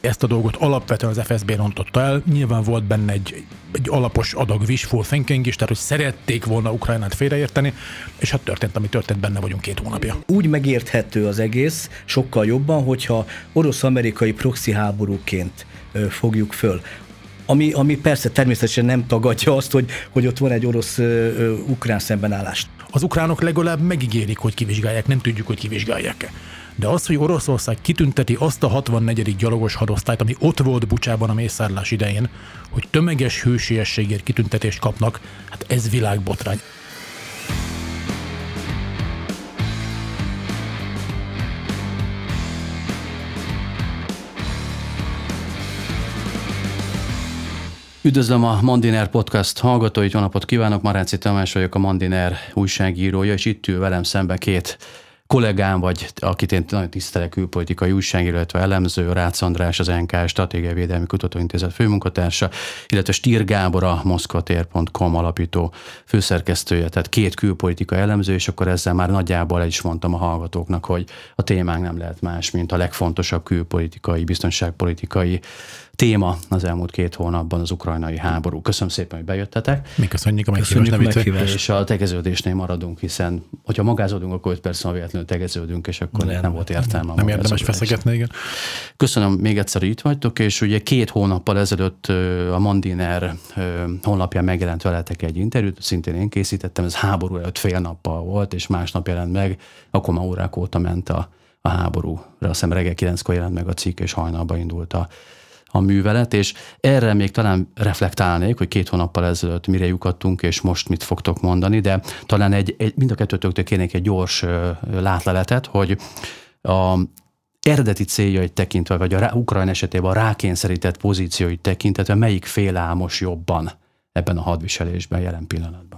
Ezt a dolgot alapvetően az FSB rontotta el. Nyilván volt benne egy, egy alapos adag wishful thinking is, tehát hogy szerették volna Ukrajnát félreérteni, és hát történt, ami történt, benne vagyunk két hónapja. Úgy megérthető az egész, sokkal jobban, hogyha orosz-amerikai proxy háborúként fogjuk föl. Ami, ami persze természetesen nem tagadja azt, hogy, hogy ott van egy orosz-ukrán szembenállás. Az ukránok legalább megígérik, hogy kivizsgálják, nem tudjuk, hogy kivizsgálják-e. De az, hogy Oroszország kitünteti azt a 64. gyalogos hadosztályt, ami ott volt Bucsában a mészárlás idején, hogy tömeges hősiességért kitüntetést kapnak, hát ez világbotrány. Üdvözlöm a Mandiner Podcast hallgatóit, jó napot kívánok, Maráci Tamás vagyok, a Mandiner újságírója, és itt ül velem szembe két kollégám, vagy akit én nagyon tisztelek, külpolitikai újságíró, illetve elemző, Rácz András, az NK Stratégiai Védelmi Kutatóintézet főmunkatársa, illetve Stír Gábor, a moszkvatér.com alapító főszerkesztője, tehát két külpolitikai elemző, és akkor ezzel már nagyjából el is mondtam a hallgatóknak, hogy a témánk nem lehet más, mint a legfontosabb külpolitikai, biztonságpolitikai téma az elmúlt két hónapban az ukrajnai háború. Köszönöm szépen, hogy bejöttetek. Mi köszönjük a meghívást, És a tegeződésnél maradunk, hiszen hogyha magázódunk, akkor 5 perc véletlenül tegeződünk, és akkor nem, nem volt értelme. Nem érdemes feszegetni, igen. Köszönöm még egyszer, hogy itt vagytok, és ugye két hónappal ezelőtt a Mandiner honlapján megjelent veletek egy interjút, szintén én készítettem, ez háború előtt fél nappal volt, és másnap jelent meg, akkor már órák óta ment a, a háború. Azt hiszem reggel kilenckor jelent meg a cikk, és hajnalba indult a, a művelet, és erre még talán reflektálnék, hogy két hónappal ezelőtt mire lyukadtunk, és most mit fogtok mondani, de talán egy, egy mind a kettőtöktől kérnék egy gyors látleletet, hogy a eredeti céljait tekintve, vagy a Ukrajna esetében a rákényszerített pozícióit tekintve, melyik félámos jobban ebben a hadviselésben jelen pillanatban?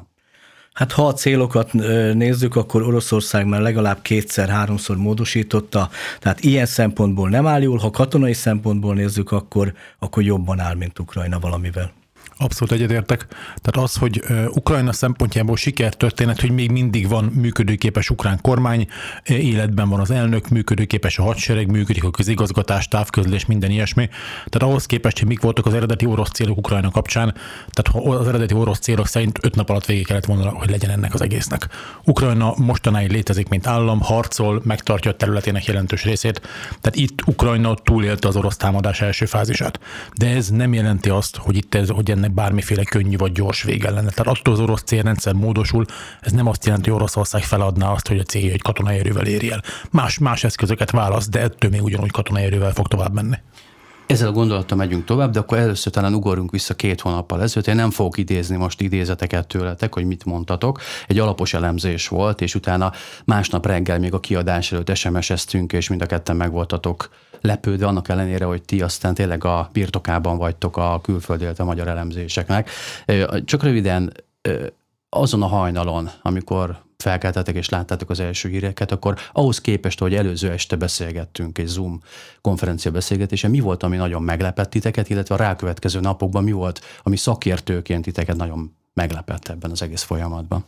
Hát ha a célokat nézzük, akkor Oroszország már legalább kétszer-háromszor módosította, tehát ilyen szempontból nem áll jól, ha katonai szempontból nézzük, akkor, akkor jobban áll, mint Ukrajna valamivel. Abszolút egyetértek. Tehát az, hogy Ukrajna szempontjából sikertörténet, hogy még mindig van működőképes ukrán kormány, életben van az elnök, működőképes a hadsereg, működik a közigazgatás, távközlés, minden ilyesmi. Tehát ahhoz képest, hogy mik voltak az eredeti orosz célok Ukrajna kapcsán, tehát az eredeti orosz célok szerint öt nap alatt végig kellett volna, hogy legyen ennek az egésznek. Ukrajna mostanáig létezik, mint állam, harcol, megtartja a területének jelentős részét. Tehát itt Ukrajna túlélte az orosz támadás első fázisát. De ez nem jelenti azt, hogy itt ez, hogy ennek ennek bármiféle könnyű vagy gyors vége lenne. Tehát attól az orosz célrendszer módosul, ez nem azt jelenti, hogy Oroszország feladná azt, hogy a célja egy katonai erővel éri el. Más, más eszközöket választ, de ettől még ugyanúgy katonai erővel fog tovább menni. Ezzel a gondolattal megyünk tovább, de akkor először talán ugorjunk vissza két hónappal ezelőtt. Én nem fogok idézni most idézeteket tőletek, hogy mit mondtatok. Egy alapos elemzés volt, és utána másnap reggel még a kiadás előtt SMS-eztünk, és mind a ketten megvoltatok lepődve, annak ellenére, hogy ti aztán tényleg a birtokában vagytok a külföldi, a magyar elemzéseknek. Csak röviden, azon a hajnalon, amikor felkeltetek és láttátok az első híreket, akkor ahhoz képest, hogy előző este beszélgettünk egy Zoom konferencia beszélgetése, mi volt, ami nagyon meglepett titeket, illetve a rákövetkező napokban mi volt, ami szakértőként titeket nagyon meglepett ebben az egész folyamatban?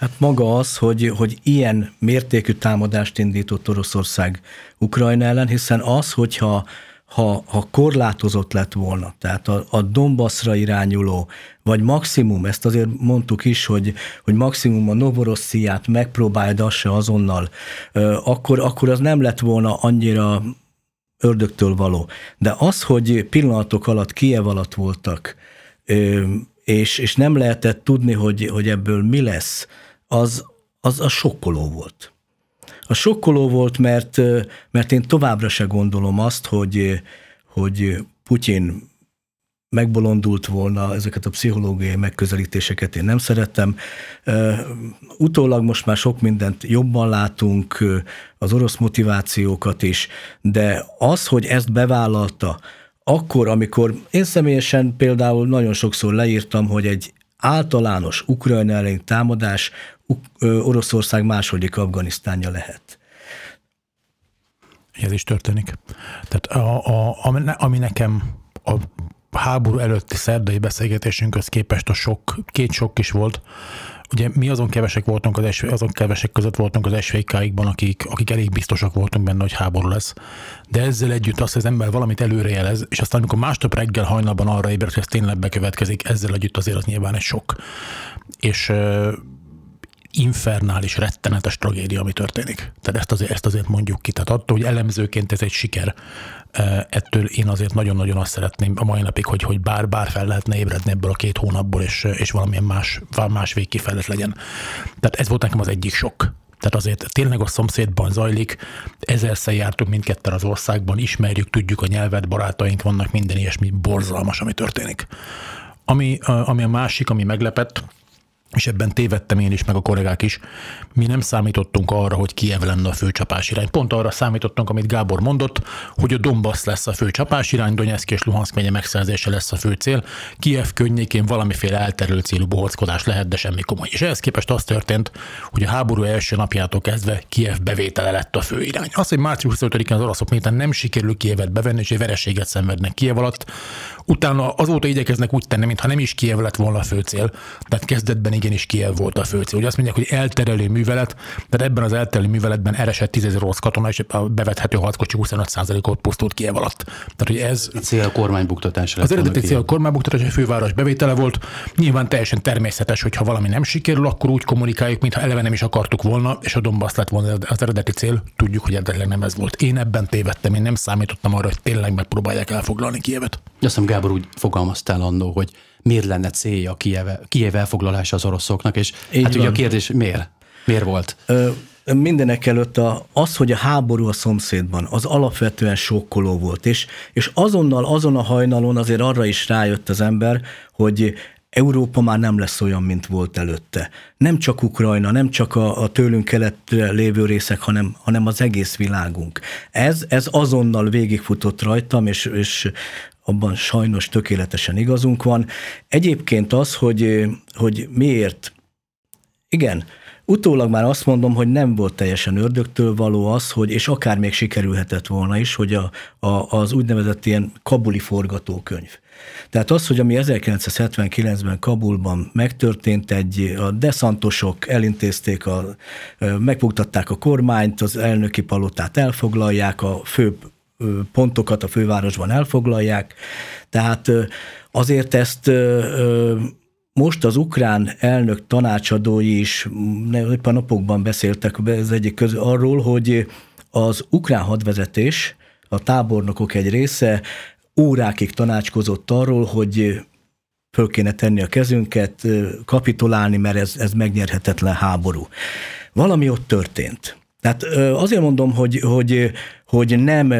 Hát maga az, hogy, hogy ilyen mértékű támadást indított Oroszország Ukrajna ellen, hiszen az, hogyha ha, ha korlátozott lett volna, tehát a, a Donbassra irányuló, vagy maximum, ezt azért mondtuk is, hogy, hogy maximum a Novorossziát megpróbálja azonnal, akkor, akkor az nem lett volna annyira ördögtől való. De az, hogy pillanatok alatt Kiev alatt voltak, és, és nem lehetett tudni, hogy, hogy ebből mi lesz, az, az a sokkoló volt. A sokkoló volt, mert, mert én továbbra se gondolom azt, hogy, hogy Putyin megbolondult volna, ezeket a pszichológiai megközelítéseket én nem szerettem. Utólag most már sok mindent jobban látunk, az orosz motivációkat is, de az, hogy ezt bevállalta, akkor, amikor én személyesen például nagyon sokszor leírtam, hogy egy általános Ukrajna elleni támadás Oroszország második Afganisztánja lehet. Ez is történik. Tehát a, a, ami nekem a háború előtti szerdai beszélgetésünkhöz képest a sok, két sok is volt, ugye mi azon kevesek voltunk, az SV, azon kevesek között voltunk az SVK-ikban, akik, akik elég biztosak voltunk benne, hogy háború lesz. De ezzel együtt azt, hogy az ember valamit előrejelez, és aztán amikor másnap reggel hajnalban arra ébred, hogy ez tényleg bekövetkezik, ezzel együtt azért az nyilván egy sok. És infernális, rettenetes tragédia, ami történik. Tehát ezt azért, ezt azért mondjuk ki. Tehát attól, hogy elemzőként ez egy siker, ettől én azért nagyon-nagyon azt szeretném a mai napig, hogy, hogy bár, bár fel lehetne ébredni ebből a két hónapból, és, és valamilyen más, más végkifejlet legyen. Tehát ez volt nekem az egyik sok. Tehát azért tényleg a szomszédban zajlik, ezerszer jártunk mindketten az országban, ismerjük, tudjuk a nyelvet, barátaink vannak, minden ilyesmi borzalmas, ami történik. Ami, ami a másik, ami meglepett, és ebben tévedtem én is, meg a kollégák is. Mi nem számítottunk arra, hogy Kiev lenne a főcsapás irány. Pont arra számítottunk, amit Gábor mondott, hogy a Donbass lesz a főcsapás irány, Donetsk és Luhansk megye megszerzése lesz a fő cél. Kiev környékén valamiféle elterült célú bohockodás lehet, de semmi komoly. És ehhez képest az történt, hogy a háború első napjától kezdve Kiev bevétele lett a fő irány. Az, hogy március 25-én az oroszok miután nem sikerül Kievet bevenni, és egy vereséget szenvednek Kiev alatt, utána azóta igyekeznek úgy tenni, mintha nem is Kiev lett volna a fő cél. Tehát kezdetben igenis Kiev volt a főcél. Ugye azt mondják, hogy elterelő művelet, de ebben az elterelő műveletben eresett 10 orosz katona, és a bevethető harckocsi 25%-ot pusztult Kiev alatt. Tehát, hogy ez... A cél a kormánybuktatása. Az eredeti cél a kormánybuktatás, a főváros bevétele volt. Nyilván teljesen természetes, hogy ha valami nem sikerül, akkor úgy kommunikáljuk, mintha eleve nem is akartuk volna, és a Donbass lett volna az eredeti cél. Tudjuk, hogy eredetileg nem ez volt. Én ebben tévedtem, én nem számítottam arra, hogy tényleg megpróbálják elfoglalni Kievet. Azt hiszem, Gábor úgy fogalmaztál annó, hogy miért lenne célja a Kiev, Kiev elfoglalása az oroszoknak, és Így hát van. ugye a kérdés miért? Miért volt? Ö, mindenek előtt a, az, hogy a háború a szomszédban, az alapvetően sokkoló volt, és, és azonnal, azon a hajnalon azért arra is rájött az ember, hogy Európa már nem lesz olyan, mint volt előtte. Nem csak Ukrajna, nem csak a, a tőlünk keletre lévő részek, hanem, hanem az egész világunk. Ez, ez azonnal végigfutott rajtam, és, és abban sajnos tökéletesen igazunk van. Egyébként az, hogy, hogy miért, igen, Utólag már azt mondom, hogy nem volt teljesen ördögtől való az, hogy, és akár még sikerülhetett volna is, hogy a, a, az úgynevezett ilyen kabuli forgatókönyv. Tehát az, hogy ami 1979-ben Kabulban megtörtént, egy, a deszantosok elintézték, a, megbuktatták a kormányt, az elnöki palotát elfoglalják, a fő pontokat a fővárosban elfoglalják. Tehát azért ezt most az ukrán elnök tanácsadói is éppen napokban beszéltek ez egyik közül arról, hogy az ukrán hadvezetés, a tábornokok egy része órákig tanácskozott arról, hogy föl kéne tenni a kezünket, kapitulálni, mert ez, ez megnyerhetetlen háború. Valami ott történt. Tehát azért mondom, hogy, hogy, hogy nem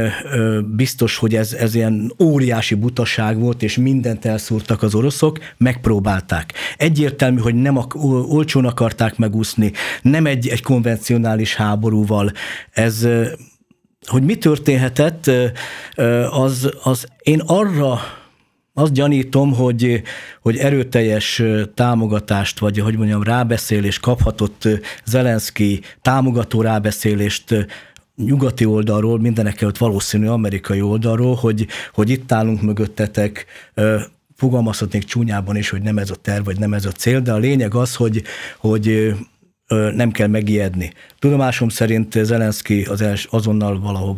biztos, hogy ez, ez ilyen óriási butaság volt, és mindent elszúrtak az oroszok, megpróbálták. Egyértelmű, hogy nem ak- olcsón akarták megúszni, nem egy, egy konvencionális háborúval. Ez, hogy mi történhetett, az, az én arra azt gyanítom, hogy, hogy erőteljes támogatást, vagy hogy mondjam, rábeszélés kaphatott Zelenszky támogató rábeszélést nyugati oldalról, mindenek előtt valószínű amerikai oldalról, hogy, hogy itt állunk mögöttetek, fogalmazhatnék csúnyában is, hogy nem ez a terv, vagy nem ez a cél, de a lényeg az, hogy, hogy nem kell megijedni. Tudomásom szerint Zelenszky az els, azonnal valahol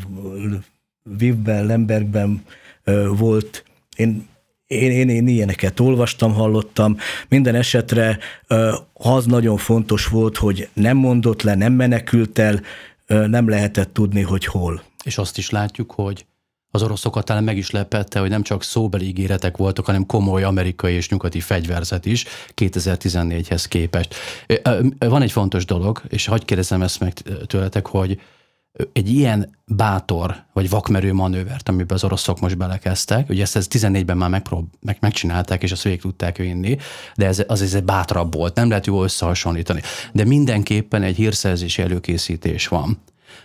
Vivben, Lembergben volt. Én én, én, én ilyeneket olvastam, hallottam. Minden esetre az nagyon fontos volt, hogy nem mondott le, nem menekült el, nem lehetett tudni, hogy hol. És azt is látjuk, hogy az oroszokat talán meg is lepette, hogy nem csak szóbeli ígéretek voltak, hanem komoly amerikai és nyugati fegyverzet is 2014-hez képest. Van egy fontos dolog, és hagyd kérdezem ezt meg tőletek, hogy egy ilyen bátor vagy vakmerő manővert, amiben az oroszok most belekezdtek, ugye ezt, ezt 14-ben már megprób, meg, megcsinálták, és azt végig tudták vinni, de ez, az ez egy bátrabb volt, nem lehet jól összehasonlítani. De mindenképpen egy hírszerzési előkészítés van.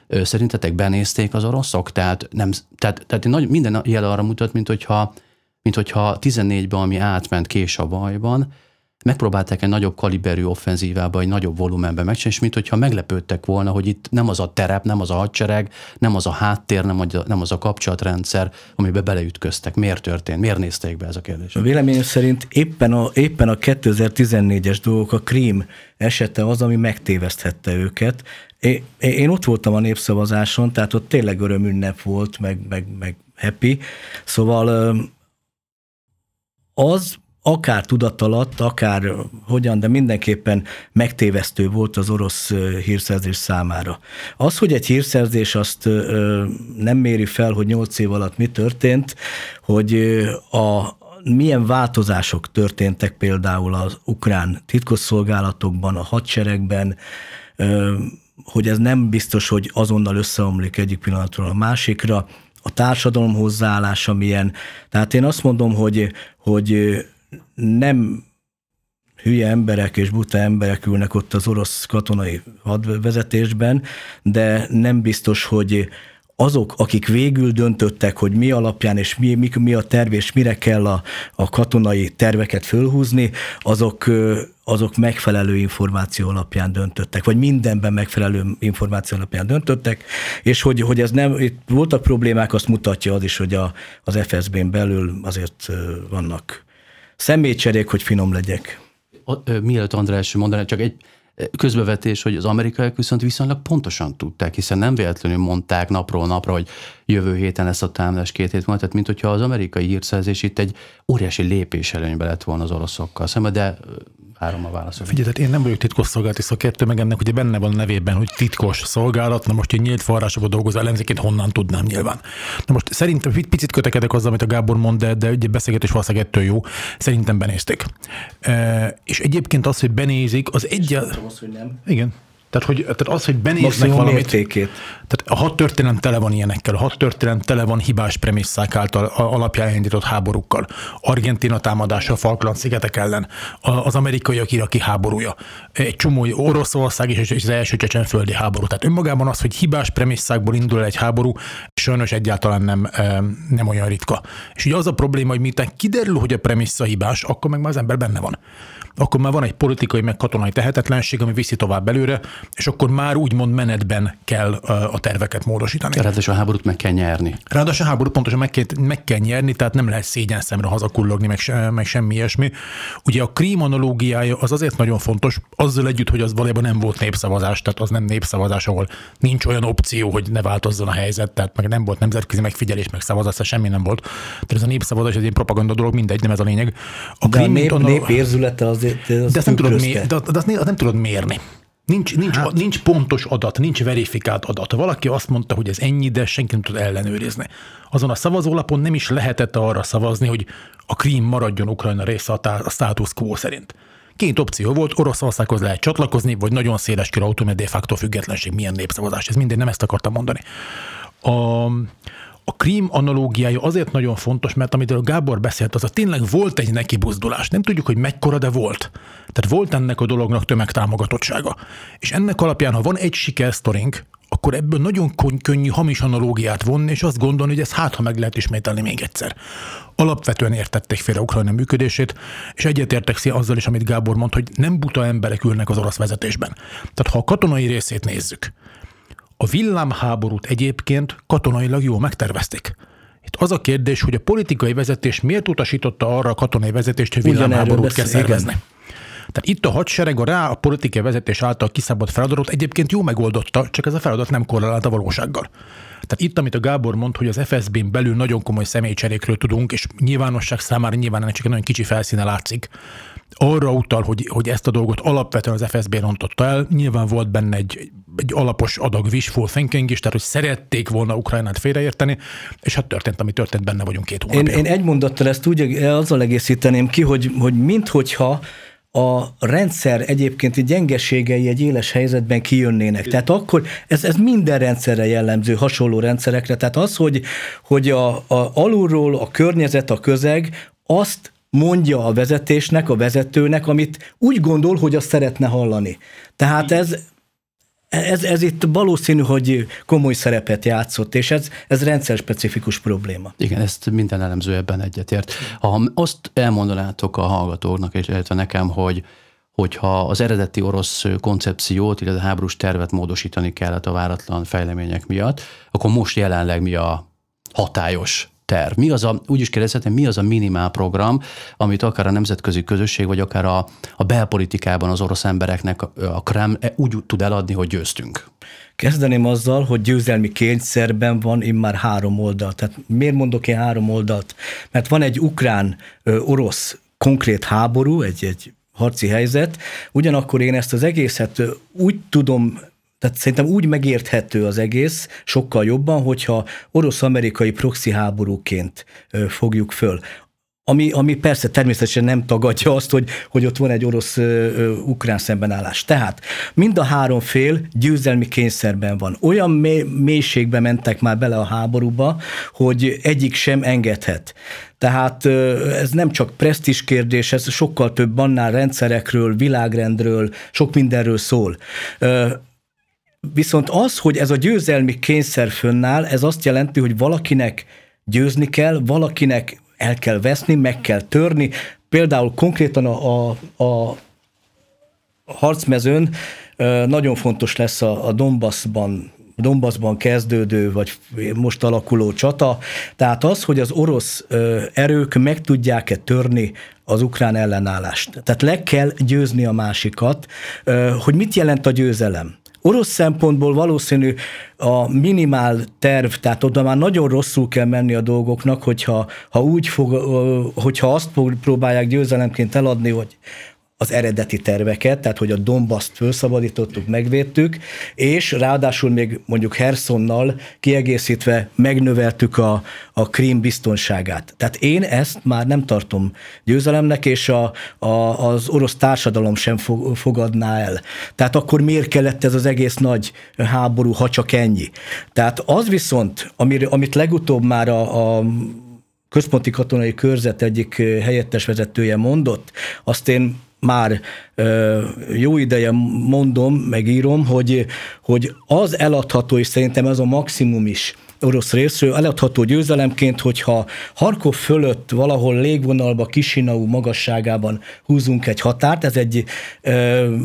Szerintetek benézték az oroszok? Tehát, nem, tehát, tehát nagy, minden jel arra mutat, mint hogyha, mint hogyha 14-ben, ami átment kés a bajban, megpróbálták egy nagyobb kaliberű offenzívába, egy nagyobb volumenbe megcsinálni, és mint hogyha meglepődtek volna, hogy itt nem az a terep, nem az a hadsereg, nem az a háttér, nem az a, nem az a kapcsolatrendszer, amiben beleütköztek. Miért történt? Miért nézték be ez a kérdés? A véleményem szerint éppen a, éppen a 2014-es dolgok, a Krím esete az, ami megtéveszthette őket. Én, én ott voltam a népszavazáson, tehát ott tényleg örömünnep volt, meg, meg, meg happy. Szóval az akár tudatalatt, akár hogyan, de mindenképpen megtévesztő volt az orosz hírszerzés számára. Az, hogy egy hírszerzés azt nem méri fel, hogy nyolc év alatt mi történt, hogy a, milyen változások történtek például az ukrán titkosszolgálatokban, a hadseregben, hogy ez nem biztos, hogy azonnal összeomlik egyik pillanatról a másikra, a társadalom hozzáállása milyen. Tehát én azt mondom, hogy, hogy nem hülye emberek és buta emberek ülnek ott az orosz katonai hadvezetésben, de nem biztos, hogy azok, akik végül döntöttek, hogy mi alapján és mi, mi, mi a terv és mire kell a, a katonai terveket fölhúzni, azok, azok megfelelő információ alapján döntöttek, vagy mindenben megfelelő információ alapján döntöttek, és hogy, hogy ez nem, itt voltak problémák, azt mutatja az is, hogy a, az FSB-n belül azért vannak személycserék, hogy finom legyek. Mielőtt András mondaná, csak egy közbevetés, hogy az amerikaiak viszont viszonylag pontosan tudták, hiszen nem véletlenül mondták napról napra, hogy jövő héten lesz a támadás két hét múlva, tehát mint hogyha az amerikai hírszerzés itt egy óriási lépés előnybe lett volna az oroszokkal szemben, de várom a válaszokat. Figyelj, tehát én nem vagyok titkos szolgálati szakértő, meg ennek ugye benne van a nevében, hogy titkos szolgálat, na most én nyílt forrásokban dolgozó ellenzéként honnan tudnám nyilván. Na most szerintem picit kötekedek azzal, amit a Gábor mond, de, de ugye beszélgetés valószínűleg ettől jó. Szerintem benézték. E, és egyébként az, hogy benézik, az egy... Igen. Tehát, hogy, tehát az, hogy benéznek valamit. Mértékét. Tehát a hat történelem tele van ilyenekkel, a hat történelem tele van hibás premisszák által alapján indított háborúkkal. Argentina támadása a Falkland-szigetek ellen, az amerikaiak iraki háborúja, egy csomó Oroszország és az első csecsenföldi háború. Tehát önmagában az, hogy hibás premisszákból indul egy háború, sajnos egyáltalán nem, nem olyan ritka. És ugye az a probléma, hogy miután kiderül, hogy a premissza hibás, akkor meg már az ember benne van akkor már van egy politikai meg katonai tehetetlenség, ami viszi tovább előre, és akkor már úgymond menetben kell a terveket módosítani. Ráadásul a háborút meg kell nyerni. Ráadásul a háborút pontosan meg kell, meg kell nyerni, tehát nem lehet szégyen szemre hazakullogni, meg, se, meg semmi ilyesmi. Ugye a krím analógiája az azért nagyon fontos, azzal együtt, hogy az valójában nem volt népszavazás, tehát az nem népszavazás, ahol nincs olyan opció, hogy ne változzon a helyzet, tehát meg nem volt nemzetközi megfigyelés, meg szavazás, semmi nem volt. Tehát ez a népszavazás, ez egy propaganda dolog, mindegy, nem ez a lényeg. A, De a nép, nép érzülete azért az de, azt nem tudod, mér, de, de azt nem tudod mérni. Nincs, nincs, hát. nincs pontos adat, nincs verifikált adat. Valaki azt mondta, hogy ez ennyi, de senki nem tud ellenőrizni. Azon a szavazólapon nem is lehetett arra szavazni, hogy a Krím maradjon Ukrajna része a, tá- a status quo szerint. Két opció volt, Oroszországhoz lehet csatlakozni, vagy nagyon széles kör autó, de facto függetlenség, milyen népszavazás. Ez minden nem ezt akartam mondani. A krím analógiája azért nagyon fontos, mert amit a Gábor beszélt, az a tényleg volt egy neki buzdulás. Nem tudjuk, hogy mekkora, de volt. Tehát volt ennek a dolognak tömegtámogatottsága. És ennek alapján, ha van egy sikersztorink, akkor ebből nagyon könnyű hamis analógiát vonni, és azt gondolni, hogy ez hát, ha meg lehet ismételni még egyszer. Alapvetően értették félre Ukrajna működését, és egyetértek azzal is, amit Gábor mond, hogy nem buta emberek ülnek az orosz vezetésben. Tehát ha a katonai részét nézzük, a villámháborút egyébként katonailag jól megtervezték. Itt az a kérdés, hogy a politikai vezetés miért utasította arra a katonai vezetést, hogy villámháborút kell szervezni. Tehát itt a hadsereg a rá a politikai vezetés által kiszabott feladatot egyébként jó megoldotta, csak ez a feladat nem korrelált a valósággal. Tehát itt, amit a Gábor mond, hogy az FSB-n belül nagyon komoly személycserékről tudunk, és nyilvánosság számára nyilván ennek csak egy nagyon kicsi felszíne látszik, arra utal, hogy, hogy ezt a dolgot alapvetően az FSB rontotta el. Nyilván volt benne egy, egy alapos adag wishful thinking is, tehát hogy szerették volna Ukrajnát félreérteni, és hát történt, ami történt, benne vagyunk két hónapja. Én, én egy mondattal ezt úgy azzal egészíteném ki, hogy, hogy minthogyha a rendszer egyébként gyengeségei egy éles helyzetben kijönnének. Tehát akkor ez, ez minden rendszerre jellemző, hasonló rendszerekre. Tehát az, hogy, hogy a, a alulról a környezet, a közeg azt mondja a vezetésnek, a vezetőnek, amit úgy gondol, hogy azt szeretne hallani. Tehát ez ez, ez itt valószínű, hogy komoly szerepet játszott, és ez, ez rendszer specifikus probléma. Igen, ezt minden elemző ebben egyetért. Ha azt elmondanátok a hallgatóknak, és illetve nekem, hogy hogyha az eredeti orosz koncepciót, illetve a háborús tervet módosítani kellett a váratlan fejlemények miatt, akkor most jelenleg mi a hatályos terv? Mi az a, úgy is kérdezhetem, mi az a minimál program, amit akár a nemzetközi közösség, vagy akár a, a belpolitikában az orosz embereknek a, a Kreml úgy tud eladni, hogy győztünk? Kezdeném azzal, hogy győzelmi kényszerben van immár három oldal. Tehát miért mondok én három oldalt? Mert van egy ukrán-orosz konkrét háború, egy, egy harci helyzet, ugyanakkor én ezt az egészet úgy tudom tehát szerintem úgy megérthető az egész sokkal jobban, hogyha orosz-amerikai proxy háborúként fogjuk föl. Ami, ami persze természetesen nem tagadja azt, hogy, hogy ott van egy orosz-ukrán szembenállás. Tehát mind a három fél győzelmi kényszerben van. Olyan mély, mélységbe mentek már bele a háborúba, hogy egyik sem engedhet. Tehát ez nem csak presztis kérdés, ez sokkal több annál rendszerekről, világrendről, sok mindenről szól. Viszont az, hogy ez a győzelmi kényszer fönnáll, ez azt jelenti, hogy valakinek győzni kell, valakinek el kell veszni, meg kell törni. Például konkrétan a, a, a harcmezőn nagyon fontos lesz a, a Donbassban Donbassban kezdődő, vagy most alakuló csata. Tehát az, hogy az orosz erők meg tudják-e törni az ukrán ellenállást. Tehát le kell győzni a másikat, hogy mit jelent a győzelem. Orosz szempontból valószínű a minimál terv, tehát oda már nagyon rosszul kell menni a dolgoknak, hogyha ha úgy fog, hogyha azt próbálják győzelemként eladni, hogy az eredeti terveket, tehát hogy a Donbass-t felszabadítottuk, megvédtük, és ráadásul még mondjuk Hersonnal kiegészítve megnöveltük a, a Krím biztonságát. Tehát én ezt már nem tartom győzelemnek, és a, a, az orosz társadalom sem fog, fogadná el. Tehát akkor miért kellett ez az egész nagy háború, ha csak ennyi? Tehát az viszont, amir, amit legutóbb már a, a központi katonai körzet egyik helyettes vezetője mondott, azt én már jó ideje mondom, megírom, hogy, hogy az eladható, és szerintem ez a maximum is orosz részről, eladható győzelemként, hogyha Harkov fölött valahol légvonalba, Kisinau magasságában húzunk egy határt, ez egy ö,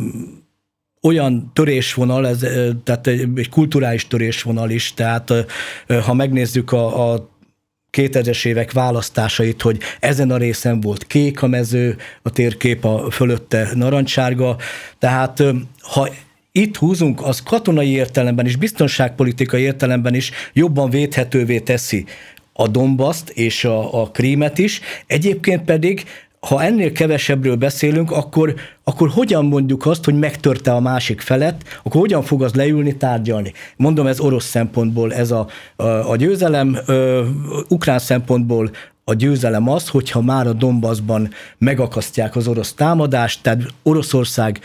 olyan törésvonal, ez, tehát egy, egy kulturális törésvonal is, tehát ha megnézzük a, a 2000-es évek választásait, hogy ezen a részen volt kék a mező, a térkép a fölötte narancsárga, tehát ha itt húzunk, az katonai értelemben és biztonságpolitikai értelemben is jobban védhetővé teszi a Dombaszt és a, a Krímet is, egyébként pedig ha ennél kevesebbről beszélünk, akkor, akkor hogyan mondjuk azt, hogy megtörte a másik felet, akkor hogyan fog az leülni, tárgyalni? Mondom, ez orosz szempontból ez a, a, a győzelem, ö, ukrán szempontból a győzelem az, hogyha már a Donbassban megakasztják az orosz támadást, tehát Oroszország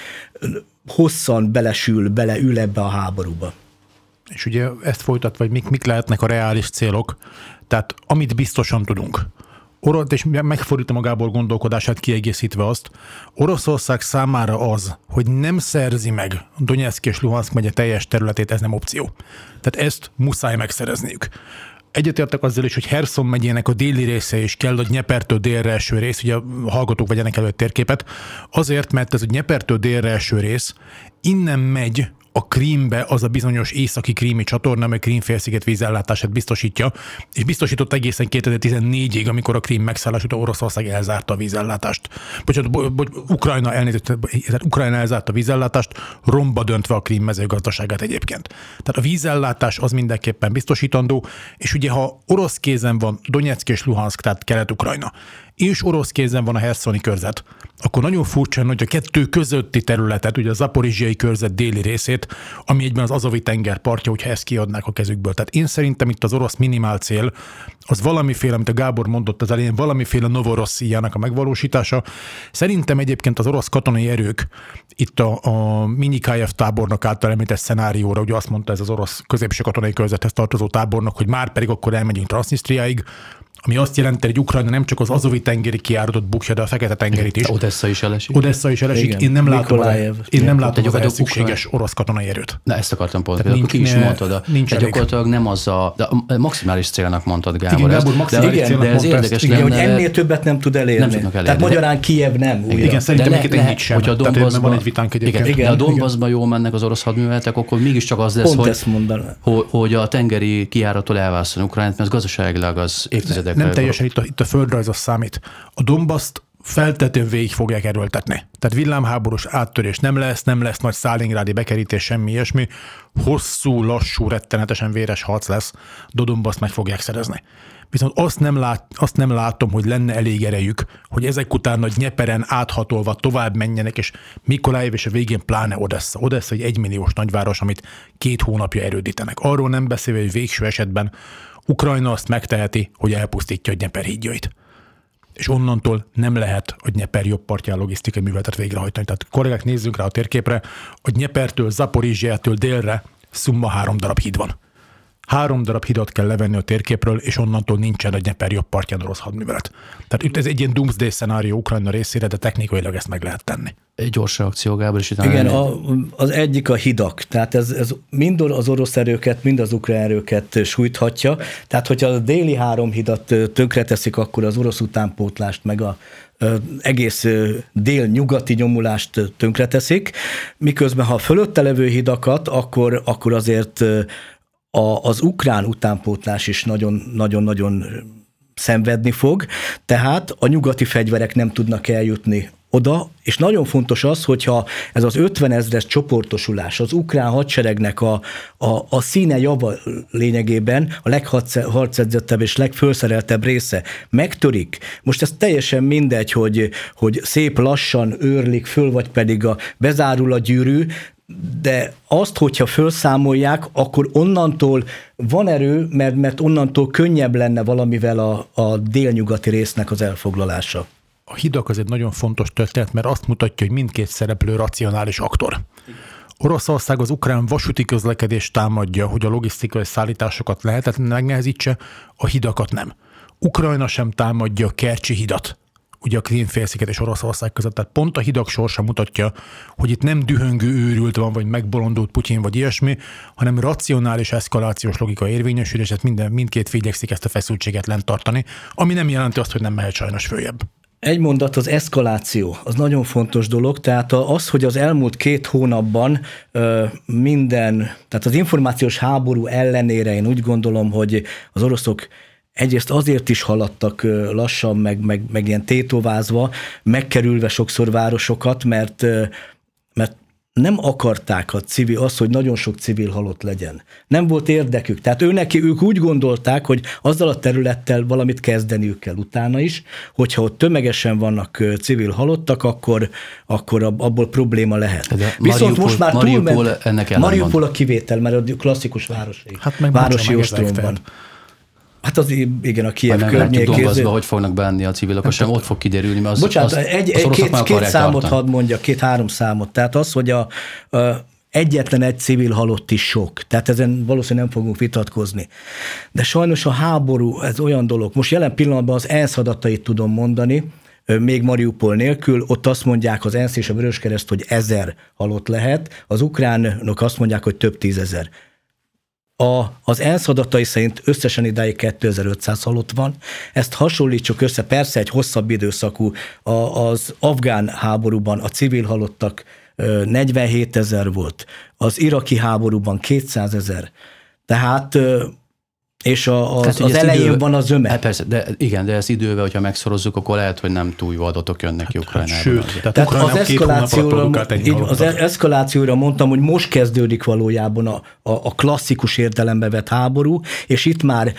hosszan belesül, beleül ebbe a háborúba. És ugye ezt folytatva, hogy mik, mik lehetnek a reális célok, tehát amit biztosan tudunk, Orosz, és megfordítom a Gábor gondolkodását kiegészítve azt, Oroszország számára az, hogy nem szerzi meg Donetsk és Luhansk megye teljes területét, ez nem opció. Tehát ezt muszáj megszerezniük. Egyetértek azzal is, hogy Herson megyének a déli része is kell, hogy Nyepertől délre eső rész, ugye a hallgatók vegyenek elő térképet, azért, mert ez a Nyepertől délre eső rész innen megy a Krímbe az a bizonyos északi krími csatorna, amely Krímfélsziget vízellátását biztosítja, és biztosított egészen 2014-ig, amikor a Krím megszállás után Oroszország elzárta a vízellátást. Bocsánat, bo, bo, Ukrajna elnézést, Ukrajna elzárta a vízellátást, romba döntve a Krím mezőgazdaságát egyébként. Tehát a vízellátás az mindenképpen biztosítandó, és ugye ha orosz kézen van Donetsk és Luhansk, tehát Kelet-Ukrajna, és orosz kézen van a Herszoni körzet, akkor nagyon furcsa, hogy a kettő közötti területet, ugye a zaporizsiai körzet déli részét, ami egyben az Azovi tenger partja, hogyha ezt kiadnák a kezükből. Tehát én szerintem itt az orosz minimál cél, az valamiféle, amit a Gábor mondott az elején, valamiféle Novorossziának a megvalósítása. Szerintem egyébként az orosz katonai erők itt a, a Minikájev tábornok által említett szenárióra, ugye azt mondta ez az orosz középső katonai körzethez tartozó tábornok, hogy már pedig akkor elmegyünk Transnistriáig, ami azt jelenti, hogy Ukrajna nem csak az azovi tengeri kiáratot bukja, de a fekete tengerit is. Odessa is elesik. Odessa is elesik. Igen. Én nem látom, az, én nem látom az gyakorlatilag ehhez szükséges Ukrajna- orosz katonai erőt. Na ezt akartam pont, Tehát nincs, ki is nincs- mondtad, a, nincs elég. gyakorlatilag nem az a, de a maximális célnak mondtad Gábor. Igen, Gábor, maximális de, célnak de ez érdekes Igen, hogy ennél többet nem tud elérni. Nem tudnak elérni. Tehát magyarán Kiev nem újra. Igen, szerintem egyébként ennyit sem. Hogyha Donbassban, van egy vitánk egyébként. Igen, a Donbassban jól mennek az orosz hadműveletek, akkor mégiscsak az lesz, hogy, hogy, a tengeri kiárattól elválasztani Ukrajnát, mert gazdaságilag az évtizedekre. Nem teljesen itt a, itt a földrajz az számít. A Dombaszt feltetően végig fogják erőltetni. Tehát villámháborús áttörés nem lesz, nem lesz nagy szálingrádi bekerítés, semmi ilyesmi. Hosszú, lassú, rettenetesen véres harc lesz, de Dombaszt meg fogják szerezni. Viszont azt nem, lát, azt nem látom, hogy lenne elég erejük, hogy ezek után a Nyeperen áthatolva tovább menjenek, és Mikolájev és a végén pláne Odessa. Odessa egy egymilliós nagyváros, amit két hónapja erődítenek. Arról nem beszélve, hogy végső esetben Ukrajna azt megteheti, hogy elpusztítja a Nyeper hídjait és onnantól nem lehet a Nyeper jobb partján logisztikai műveletet végrehajtani. Tehát kollégák, nézzünk rá a térképre, a Nyepertől, Zaporizsiától délre szumma három darab híd van. Három darab hidat kell levenni a térképről, és onnantól nincsen a Nyeper jobb partján orosz hadművelet. Tehát itt ez egy ilyen doomsday szenárió Ukrajna részére, de technikailag ezt meg lehet tenni. Egy gyors reakció, Gábor, és utána Igen, a, az egyik a hidak, tehát ez, ez mind az orosz erőket, mind az ukrán erőket sújthatja. Tehát, hogyha a déli három hidat tönkreteszik, akkor az orosz utánpótlást, meg a egész dél-nyugati nyomulást tönkreteszik, miközben ha a fölötte levő hidakat, akkor, akkor azért a, az ukrán utánpótlás is nagyon-nagyon szenvedni fog, tehát a nyugati fegyverek nem tudnak eljutni oda, és nagyon fontos az, hogyha ez az 50 ezres csoportosulás az ukrán hadseregnek a, a, a színe java lényegében a legharcedzettebb és legfölszereltebb része megtörik. Most ez teljesen mindegy, hogy, hogy szép lassan őrlik föl, vagy pedig a, bezárul a gyűrű, de azt, hogyha felszámolják, akkor onnantól van erő, mert, mert onnantól könnyebb lenne valamivel a, a délnyugati résznek az elfoglalása. A hidak az egy nagyon fontos történet, mert azt mutatja, hogy mindkét szereplő racionális aktor. Oroszország az ukrán vasúti közlekedést támadja, hogy a logisztikai szállításokat lehetetlen megnehezítse, a hidakat nem. Ukrajna sem támadja a Kercsi hidat, ugye a Krímfélsziget és Oroszország között. Tehát pont a hidak sorsa mutatja, hogy itt nem dühöngő őrült van, vagy megbolondult Putyin, vagy ilyesmi, hanem racionális eszkalációs logika érvényesül, és ezt minden, mindkét igyekszik ezt a feszültséget lent tartani, ami nem jelenti azt, hogy nem mehet sajnos följebb. Egy mondat, az eszkaláció, az nagyon fontos dolog, tehát az, hogy az elmúlt két hónapban minden, tehát az információs háború ellenére én úgy gondolom, hogy az oroszok egyrészt azért is haladtak lassan, meg, meg, meg ilyen tétovázva, megkerülve sokszor városokat, mert, mert nem akarták a civil, az, hogy nagyon sok civil halott legyen. Nem volt érdekük. Tehát őneki, ők úgy gondolták, hogy azzal a területtel valamit kezdeniük kell utána is, hogyha ott tömegesen vannak civil halottak, akkor, akkor ab- abból probléma lehet. De Viszont Mariupol- most már Mariupol túlment, ennek ellen Mariupol a kivétel, mert a klasszikus városi, Hát meg városi meg ostromban. tehát. Hát az igen, a Kiev meglátjuk környékén. Donbassba, hogy fognak bánni a civil lakosság, ott fog kiderülni, mert az, Bocsánat, az, egy, az két, két számot tartani. hadd mondja, két-három számot. Tehát az, hogy a, a egyetlen egy civil halott is sok. Tehát ezen valószínűleg nem fogunk vitatkozni. De sajnos a háború, ez olyan dolog. Most jelen pillanatban az ENSZ adatait tudom mondani, még Mariupol nélkül, ott azt mondják az ENSZ és a Vöröskereszt, hogy ezer halott lehet, az ukránok azt mondják, hogy több tízezer. A, az ENSZ adatai szerint összesen idáig 2500 halott van. Ezt hasonlítsuk össze, persze egy hosszabb időszakú, a, az afgán háborúban a civil halottak ö, 47 ezer volt, az iraki háborúban 200 ezer. Tehát és a, az, Tehát, az elején idővel- van a zöme. Hát persze, de igen, de ezt idővel, hogyha megszorozzuk, akkor lehet, hogy nem túl jó adatok jönnek ki Ukrajnából. Sőt, azért. tehát, az eszkalációra, így, az eszkalációra mondtam, hogy most kezdődik valójában a, a, a klasszikus értelembe vett háború, és itt már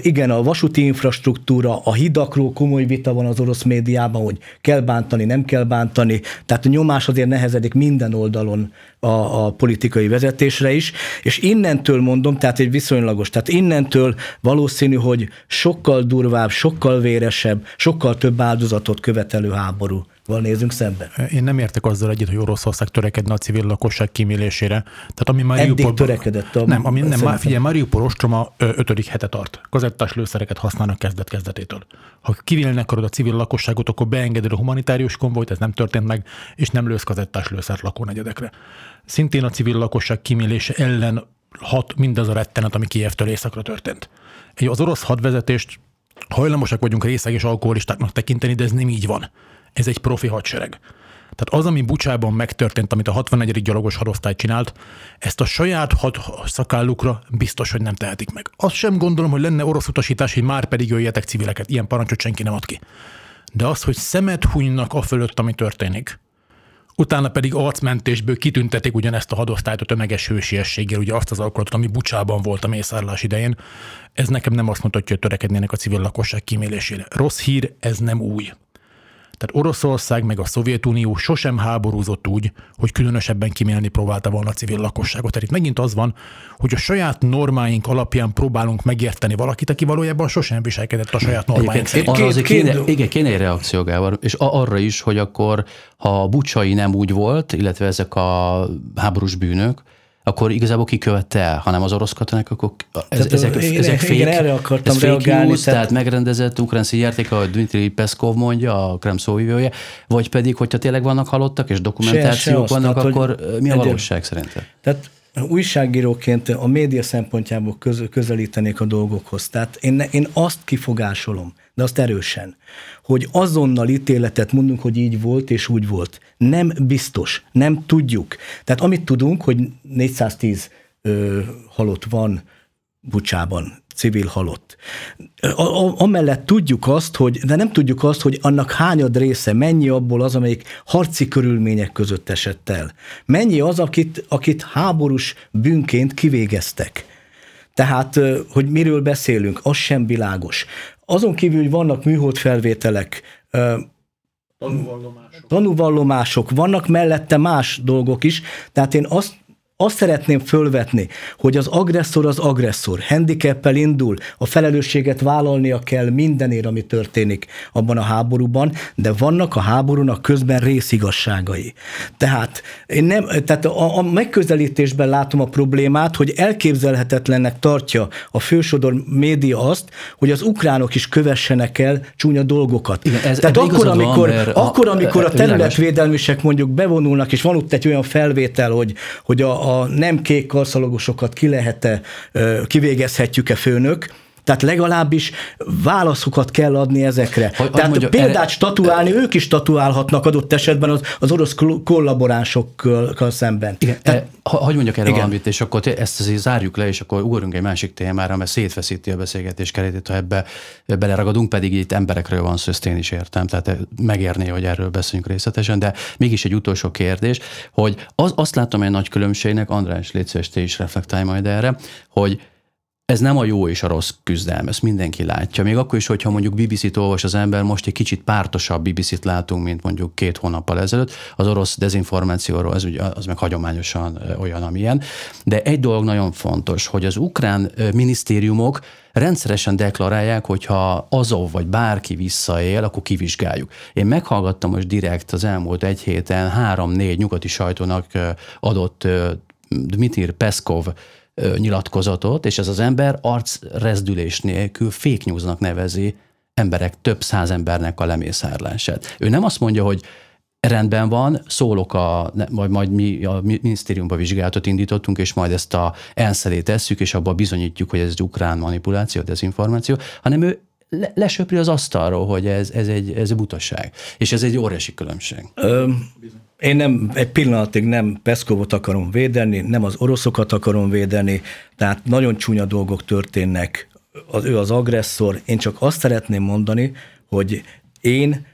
igen, a vasúti infrastruktúra, a hidakról komoly vita van az orosz médiában, hogy kell bántani, nem kell bántani, tehát a nyomás azért nehezedik minden oldalon a, a politikai vezetésre is, és innentől mondom, tehát egy viszonylagos, tehát innentől valószínű, hogy sokkal durvább, sokkal véresebb, sokkal több áldozatot követelő háború val nézünk szembe. Én nem értek azzal egyet, hogy Oroszország törekedne a civil lakosság kímélésére. Tehát ami Mariupol... Eddig törekedett. A... Nem, ami nem, már figyelj, Mariupol ostroma ötödik hete tart. Kazettás lőszereket használnak kezdet-kezdetétől. Ha kivilnek akarod a civil lakosságot, akkor beengeded a humanitárius konvojt, ez nem történt meg, és nem lősz kazettás lőszert lakónegyedekre. Szintén a civil lakosság kímélése ellen hat mindaz a rettenet, ami Kievtől északra történt. Az orosz hadvezetést hajlamosak vagyunk részeg és alkoholistáknak tekinteni, de ez nem így van. Ez egy profi hadsereg. Tehát az, ami Bucsában megtörtént, amit a 64. gyalogos hadosztály csinált, ezt a saját had szakállukra biztos, hogy nem tehetik meg. Azt sem gondolom, hogy lenne orosz utasítás, hogy már pedig jöjjetek civileket. Ilyen parancsot senki nem ad ki. De az, hogy szemet hunynak a fölött, ami történik, utána pedig arcmentésből kitüntetik ugyanezt a hadosztályt a tömeges hősiességgel, ugye azt az alkolatot, ami Bucsában volt a mészárlás idején, ez nekem nem azt mutatja, hogy törekednének a civil lakosság kímélésére. Rossz hír, ez nem új. Tehát Oroszország meg a Szovjetunió sosem háborúzott úgy, hogy különösebben kimélni próbálta volna a civil lakosságot. Tehát itt megint az van, hogy a saját normáink alapján próbálunk megérteni valakit, aki valójában sosem viselkedett a saját normáink szerint. Arra azért kéne, igen, kéne egy reakció, Gábor, és arra is, hogy akkor, ha a bucsai nem úgy volt, illetve ezek a háborús bűnök, akkor igazából ki követte el, hanem az orosz katonák, akkor ez, tehát, ezek, igen, ezek fake, igen, erre akartam ez reagálni. Fake news, tehát... tehát megrendezett ukrán színjáték, ahogy Dmitri Peszkov mondja, a Krem szóvivője, vagy pedig, hogyha tényleg vannak halottak és dokumentációk se, se vannak, tehát, akkor mi a valóság szerinted? Tehát újságíróként a média szempontjából közelítenék a dolgokhoz. Tehát én, én azt kifogásolom, de azt erősen, hogy azonnal ítéletet mondunk, hogy így volt és úgy volt. Nem biztos, nem tudjuk. Tehát amit tudunk, hogy 410 ö, halott van Bucsában, civil halott. A, a, amellett tudjuk azt, hogy, de nem tudjuk azt, hogy annak hányad része, mennyi abból az, amelyik harci körülmények között esett el. Mennyi az, akit, akit háborús bűnként kivégeztek. Tehát, hogy miről beszélünk, az sem világos. Azon kívül, hogy vannak műhold felvételek, tanúvallomások. tanúvallomások, vannak mellette más dolgok is, tehát én azt azt szeretném fölvetni, hogy az agresszor az agresszor, handicappel indul, a felelősséget vállalnia kell mindenért, ami történik abban a háborúban, de vannak a háborúnak közben részigasságai. Tehát én nem, tehát a, a megközelítésben látom a problémát, hogy elképzelhetetlennek tartja a fősodor média azt, hogy az ukránok is kövessenek el csúnya dolgokat. Igen, ez, tehát akkor, amikor, van, akkor, amikor a területvédelmisek mondjuk bevonulnak, és van ott egy olyan felvétel, hogy, hogy a, a nem kék karszalagosokat ki lehet-e, kivégezhetjük-e főnök, tehát legalábbis válaszokat kell adni ezekre. Hogy, Tehát mondja, példát erre... statuálni, ők is statuálhatnak adott esetben az, az orosz kollaboránsokkal szemben. Igen, Tehát, e, hogy mondjak erre igen. valamit, és akkor ezt azért zárjuk le, és akkor ugorjunk egy másik témára, mert szétfeszíti a beszélgetés keretét, ha ebbe beleragadunk, pedig itt emberekről van szó, ezt én is értem, tehát megérné, hogy erről beszéljünk részletesen, de mégis egy utolsó kérdés, hogy az, azt látom egy nagy különbségnek, András, légy szíves, te is reflektálj majd erre, hogy ez nem a jó és a rossz küzdelem, ezt mindenki látja. Még akkor is, hogyha mondjuk BBC-t olvas az ember, most egy kicsit pártosabb BBC-t látunk, mint mondjuk két hónappal ezelőtt. Az orosz dezinformációról az, ugye, az meg hagyományosan olyan, amilyen. De egy dolog nagyon fontos, hogy az ukrán minisztériumok rendszeresen deklarálják, hogyha Azov vagy bárki visszaél, akkor kivizsgáljuk. Én meghallgattam most direkt az elmúlt egy héten három-négy nyugati sajtónak adott Dmitri Peszkov nyilatkozatot, és ez az ember arcrezdülés nélkül fake newsnak nevezi emberek, több száz embernek a lemészárlását. Ő nem azt mondja, hogy rendben van, szólok a, majd, majd mi a minisztériumba vizsgálatot indítottunk, és majd ezt a elszelét tesszük, és abban bizonyítjuk, hogy ez egy ukrán manipuláció, dezinformáció, hanem ő le, lesöpri az asztalról, hogy ez, ez, egy, ez egy butaság. És ez egy óriási különbség. Ö, én nem, egy pillanatig nem Peszkovot akarom védeni, nem az oroszokat akarom védeni, tehát nagyon csúnya dolgok történnek, az, ő az agresszor. Én csak azt szeretném mondani, hogy én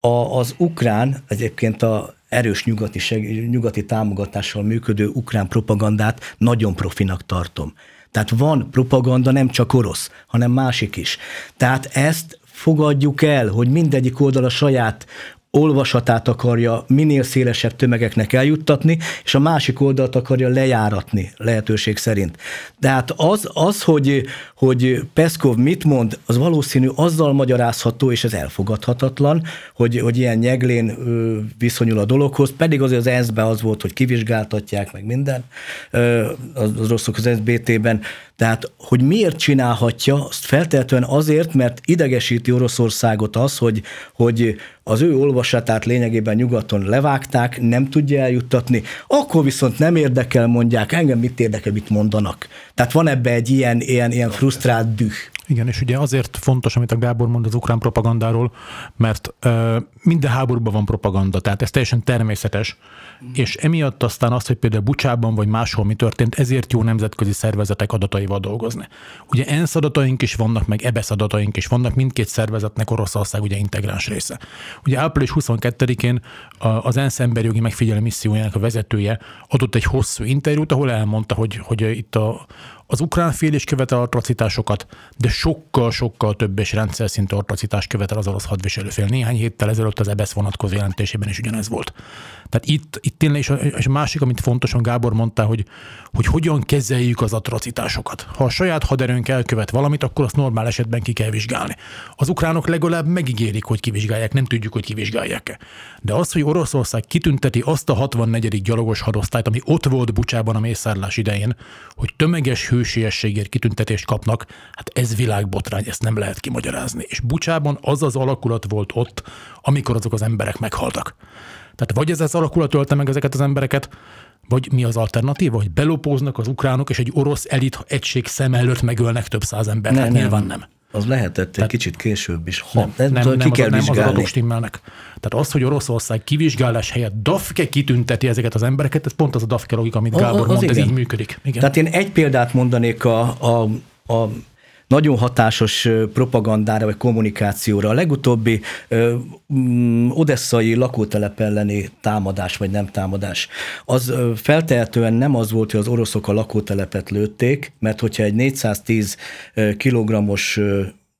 a, az ukrán, egyébként a erős nyugati, seg, nyugati támogatással működő ukrán propagandát nagyon profinak tartom. Tehát van propaganda nem csak orosz, hanem másik is. Tehát ezt fogadjuk el, hogy mindegyik oldal a saját olvasatát akarja minél szélesebb tömegeknek eljuttatni, és a másik oldalt akarja lejáratni lehetőség szerint. Tehát az, az hogy, hogy Peszkov mit mond, az valószínű azzal magyarázható, és ez elfogadhatatlan, hogy, hogy ilyen nyeglén viszonyul a dologhoz, pedig azért az ENSZ-be az volt, hogy kivizsgáltatják, meg minden, az rosszok az SBT-ben, tehát, hogy miért csinálhatja, azt feltétlenül azért, mert idegesíti Oroszországot az, hogy, hogy az ő olvasatát lényegében nyugaton levágták, nem tudja eljuttatni, akkor viszont nem érdekel, mondják, engem mit érdekel, mit mondanak. Tehát van ebbe egy ilyen, ilyen, ilyen frusztrált düh. Igen, és ugye azért fontos, amit a Gábor mond az ukrán propagandáról, mert minden háborúban van propaganda, tehát ez teljesen természetes, és emiatt aztán azt, hogy például Bucsában vagy máshol mi történt, ezért jó nemzetközi szervezetek adataival dolgozni. Ugye ENSZ adataink is vannak, meg EBESZ adataink is vannak, mindkét szervezetnek Oroszország ugye integráns része. Ugye április 22-én az ENSZ emberjogi megfigyelő missziójának a vezetője adott egy hosszú interjút, ahol elmondta, hogy, hogy itt a, az ukrán fél is követel atrocitásokat, de sokkal-sokkal több és rendszer szintű atrocitást követel az orosz hadviselőfél. Néhány héttel ezelőtt az EBSZ vonatkozó jelentésében is ugyanez volt. Tehát itt, itt tényleg, és a, és a másik, amit fontosan Gábor mondta, hogy, hogy hogyan kezeljük az atrocitásokat. Ha a saját haderőnk elkövet valamit, akkor azt normál esetben ki kell vizsgálni. Az ukránok legalább megígérik, hogy kivizsgálják, nem tudjuk, hogy kivizsgálják-e. De az, hogy Oroszország kitünteti azt a 64. gyalogos hadosztályt, ami ott volt Bucsában a mészárlás idején, hogy tömeges hősiességért kitüntetést kapnak, hát ez világbotrány, ezt nem lehet kimagyarázni. És Bucsában az az alakulat volt ott, amikor azok az emberek meghaltak. Tehát vagy ez az alakulat ölte meg ezeket az embereket, vagy mi az alternatíva, hogy belopóznak az ukránok, és egy orosz elit egység szem előtt megölnek több száz embert? Nem, hát nyilván nem. Az lehetett Tehát, egy kicsit később is. Ha, nem, nem, nem, ki nem, kell az, nem az adatok stimmelnek. Tehát az, hogy Oroszország kivizsgálás helyett DAFKE kitünteti ezeket az embereket, ez pont az a DAFKE logika, amit Gábor mondta, ez így működik. Igen. Tehát én egy példát mondanék a, a, a nagyon hatásos propagandára vagy kommunikációra. A legutóbbi ö, odesszai lakótelep elleni támadás vagy nem támadás, az feltehetően nem az volt, hogy az oroszok a lakótelepet lőtték, mert hogyha egy 410 kilogrammos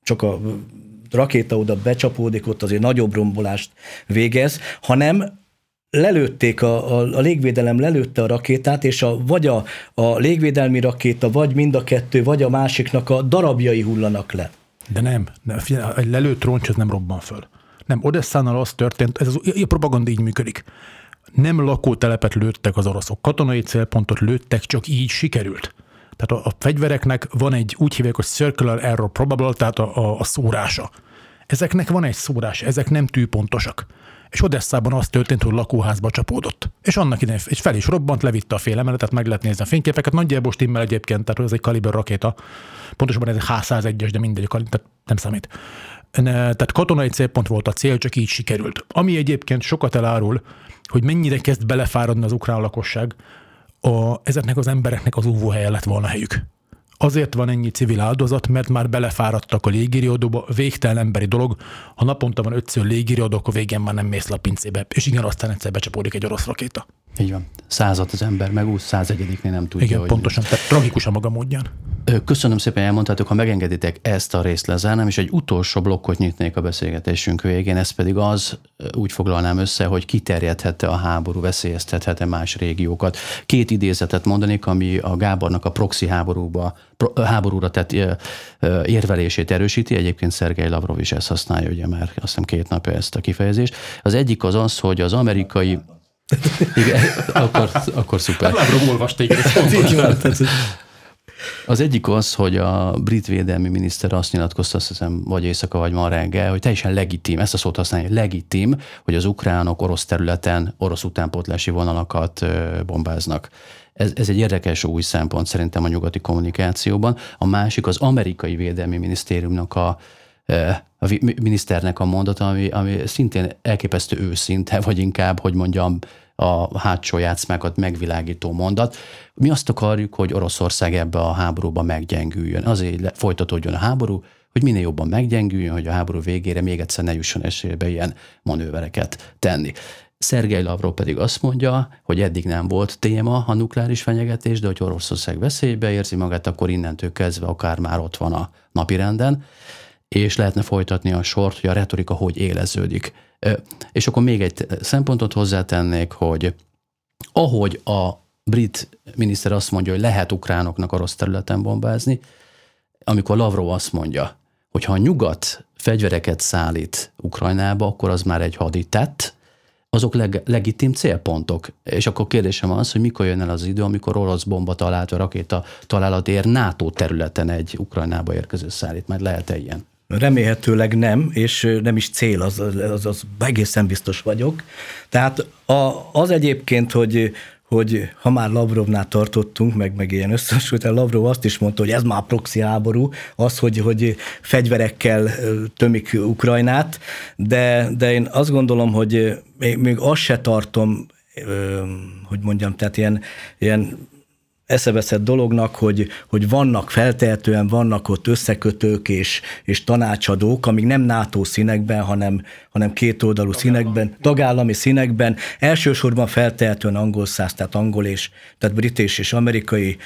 csak a rakéta oda becsapódik, ott azért nagyobb rombolást végez, hanem lelőtték, a, a, a légvédelem lelőtte a rakétát, és a, vagy a, a légvédelmi rakéta, vagy mind a kettő, vagy a másiknak a darabjai hullanak le. De nem, nem egy lelőtt roncs az nem robban föl. Nem, Odesszánál az történt, ez az, a propaganda így működik. Nem lakótelepet lőttek az oroszok, katonai célpontot lőttek, csak így sikerült. Tehát a, a fegyvereknek van egy, úgy hívják, hogy circular error probable, tehát a, a, a szórása. Ezeknek van egy szórás, ezek nem tűpontosak és Odesszában az történt, hogy lakóházba csapódott. És annak idején egy fel is robbant, levitte a fél emeletet, meg lehet nézni a fényképeket. Nagyjából stimmel egyébként, tehát ez egy kaliber rakéta. Pontosabban ez egy H101-es, de mindegy, tehát nem számít. Tehát katonai célpont volt a cél, csak így sikerült. Ami egyébként sokat elárul, hogy mennyire kezd belefáradni az ukrán lakosság, a, ezeknek az embereknek az úvóhelye lett volna helyük. Azért van ennyi civil áldozat, mert már belefáradtak a légiriadóba, végtelen emberi dolog. Ha naponta van ötször légiriadó, akkor végén már nem mész le a. És igen, aztán egyszer becsapódik egy orosz rakéta. Így van. Százat az ember megúsz, százegyediknél nem tudja. Igen, hogy pontosan. Mi. Tehát tragikus a maga módján. Köszönöm szépen, elmondtátok, ha megengeditek ezt a részt lezárnám, és egy utolsó blokkot nyitnék a beszélgetésünk végén, ez pedig az, úgy foglalnám össze, hogy kiterjedhette a háború, veszélyeztethette más régiókat. Két idézetet mondanék, ami a Gábornak a proxy háborúba, háborúra tett érvelését erősíti. Egyébként Szergej Lavrov is ezt használja, ugye már azt hiszem két napja ezt a kifejezést. Az egyik az az, hogy az amerikai igen, akkor, akkor szuper. Lavrov olvasta, igen, az egyik az, hogy a brit védelmi miniszter azt nyilatkozta, azt hiszem, vagy éjszaka, vagy ma reggel, hogy teljesen legitim, ezt a szót használja, legitim, hogy az ukránok orosz területen orosz utánpótlási vonalakat bombáznak. Ez, ez egy érdekes új szempont szerintem a nyugati kommunikációban. A másik az amerikai védelmi minisztériumnak a a miniszternek a mondata, ami, ami szintén elképesztő őszinte, vagy inkább, hogy mondjam, a hátsó játszmákat megvilágító mondat. Mi azt akarjuk, hogy Oroszország ebbe a háborúba meggyengüljön. Azért folytatódjon a háború, hogy minél jobban meggyengüljön, hogy a háború végére még egyszer ne jusson esélybe ilyen manővereket tenni. Szergej Lavrov pedig azt mondja, hogy eddig nem volt téma a nukleáris fenyegetés, de hogy Oroszország veszélybe érzi magát, akkor innentől kezdve akár már ott van a napirenden és lehetne folytatni a sort, hogy a retorika hogy éleződik. És akkor még egy szempontot hozzátennék, hogy ahogy a brit miniszter azt mondja, hogy lehet ukránoknak rossz területen bombázni, amikor Lavrov azt mondja, hogy ha a nyugat fegyvereket szállít Ukrajnába, akkor az már egy haditett, azok leg, legitim célpontok. És akkor kérdésem az, hogy mikor jön el az idő, amikor orosz bomba talált, a rakéta találat ér NATO területen egy Ukrajnába érkező szállít. Majd lehet-e ilyen? Remélhetőleg nem, és nem is cél, az, az, az egészen biztos vagyok. Tehát a, az egyébként, hogy hogy ha már Lavrovnál tartottunk, meg, meg ilyen összesült, Lavrov azt is mondta, hogy ez már proxy háború, az, hogy, hogy fegyverekkel tömik Ukrajnát, de, de én azt gondolom, hogy még, még azt se tartom, hogy mondjam, tehát ilyen, ilyen eszeveszett dolognak, hogy, hogy vannak feltehetően, vannak ott összekötők és, és tanácsadók, amik nem NATO színekben, hanem, hanem kétoldalú színekben, tagállami színekben, elsősorban feltehetően angol száz, tehát angol és, tehát brit és, és amerikai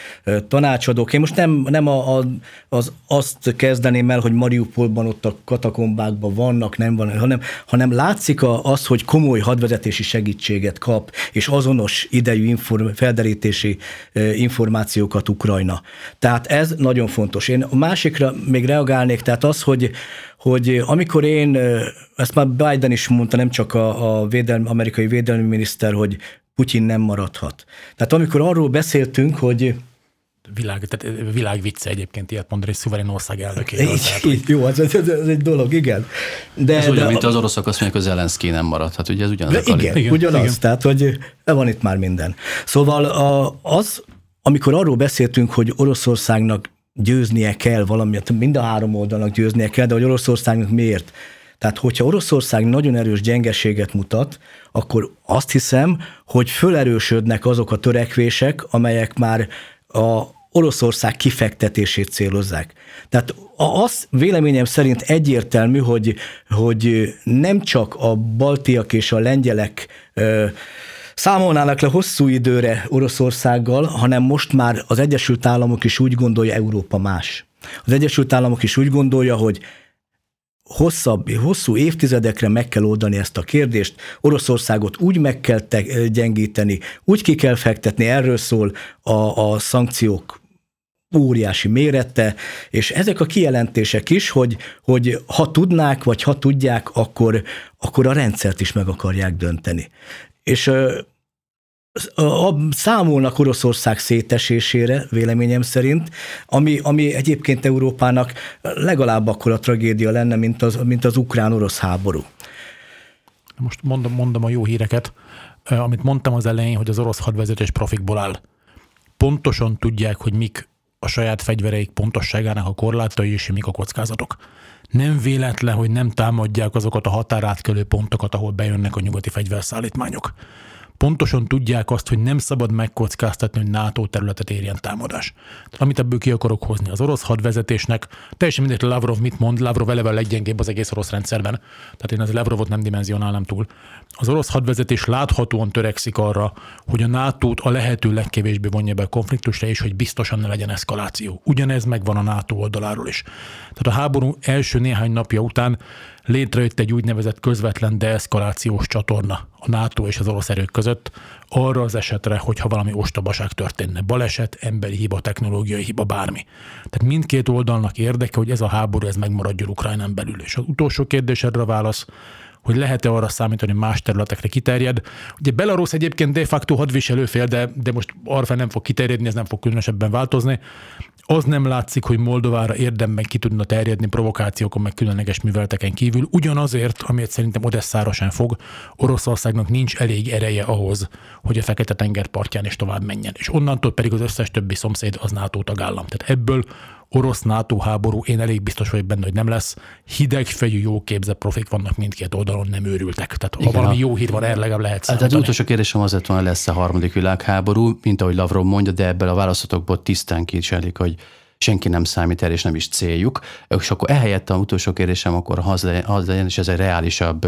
tanácsadók. Én most nem, nem a, a, az, azt kezdeném el, hogy Mariupolban ott a katakombákban vannak, nem van, hanem, hanem látszik az, hogy komoly hadvezetési segítséget kap, és azonos idejű inform, felderítési információkat Ukrajna. Tehát ez nagyon fontos. Én a másikra még reagálnék, tehát az, hogy, hogy amikor én, ezt már Biden is mondta, nem csak a, a védelmi, amerikai védelmi miniszter, hogy Putyin nem maradhat. Tehát amikor arról beszéltünk, hogy világ, tehát világ vicce egyébként ilyet mondani, egy szuverén ország elnökéről. Így, tehát, így, jó, ez, ez, ez, egy dolog, igen. De, ez de, olyan, mint az oroszok azt mondják, hogy Zelenszky nem maradhat, ugye ez ugyanaz igen, igen, ugyanaz, igen. tehát hogy van itt már minden. Szóval a, az, amikor arról beszéltünk, hogy Oroszországnak győznie kell valamit, mind a három oldalnak győznie kell, de hogy Oroszországnak miért? Tehát, hogyha Oroszország nagyon erős gyengeséget mutat, akkor azt hiszem, hogy fölerősödnek azok a törekvések, amelyek már a Oroszország kifektetését célozzák. Tehát az véleményem szerint egyértelmű, hogy, hogy nem csak a baltiak és a lengyelek számolnának le hosszú időre Oroszországgal, hanem most már az Egyesült Államok is úgy gondolja, Európa más. Az Egyesült Államok is úgy gondolja, hogy hosszabb, hosszú évtizedekre meg kell oldani ezt a kérdést, Oroszországot úgy meg kell te- gyengíteni, úgy ki kell fektetni, erről szól a, a szankciók óriási mérete, és ezek a kijelentések is, hogy, hogy ha tudnák, vagy ha tudják, akkor, akkor a rendszert is meg akarják dönteni. És számolnak Oroszország szétesésére, véleményem szerint, ami, ami egyébként Európának legalább akkor a tragédia lenne, mint az, mint az ukrán-orosz háború. Most mondom, mondom a jó híreket. Amit mondtam az elején, hogy az orosz hadvezetés profikból áll. Pontosan tudják, hogy mik a saját fegyvereik pontosságának a korlátai és mik a kockázatok. Nem véletlen, hogy nem támadják azokat a határátkelő pontokat, ahol bejönnek a nyugati fegyverszállítmányok pontosan tudják azt, hogy nem szabad megkockáztatni, hogy NATO területet érjen támadás. Amit ebből ki akarok hozni, az orosz hadvezetésnek, teljesen mindegy, Lavrov mit mond, Lavrov eleve a leggyengébb az egész orosz rendszerben, tehát én az Lavrovot nem dimenzionálnám túl. Az orosz hadvezetés láthatóan törekszik arra, hogy a nato a lehető legkevésbé vonja be a konfliktusra, és hogy biztosan ne legyen eszkaláció. Ugyanez megvan a NATO oldaláról is. Tehát a háború első néhány napja után létrejött egy úgynevezett közvetlen deeszkalációs csatorna a NATO és az orosz erők között arra az esetre, hogyha valami ostobaság történne. Baleset, emberi hiba, technológiai hiba, bármi. Tehát mindkét oldalnak érdeke, hogy ez a háború ez megmaradjon Ukrajnán belül. És az utolsó kérdésedre a válasz, hogy lehet-e arra számítani, hogy más területekre kiterjed. Ugye Belarus egyébként de facto hadviselő fél, de, de most arra nem fog kiterjedni, ez nem fog különösebben változni az nem látszik, hogy Moldovára érdemben ki tudna terjedni provokációkon, meg különleges műveleteken kívül, ugyanazért, amit szerintem Odesszára sem fog, Oroszországnak nincs elég ereje ahhoz, hogy a Fekete-tenger partján is tovább menjen. És onnantól pedig az összes többi szomszéd az NATO tagállam. Tehát ebből orosz-NATO háború, én elég biztos vagyok benne, hogy nem lesz. Hidegfejű, jó képzett profik vannak mindkét oldalon, nem őrültek. Tehát ha Igen, valami jó hír van, erre legalább lehet számítani. Hát az utolsó kérdésem az lett volna, lesz a harmadik világháború, mint ahogy Lavrov mondja, de ebből a választotokból tisztán kicselik, hogy senki nem számít el, és nem is céljuk. És akkor ehelyett a utolsó kérdésem akkor az legyen, az legyen, és ez egy reálisabb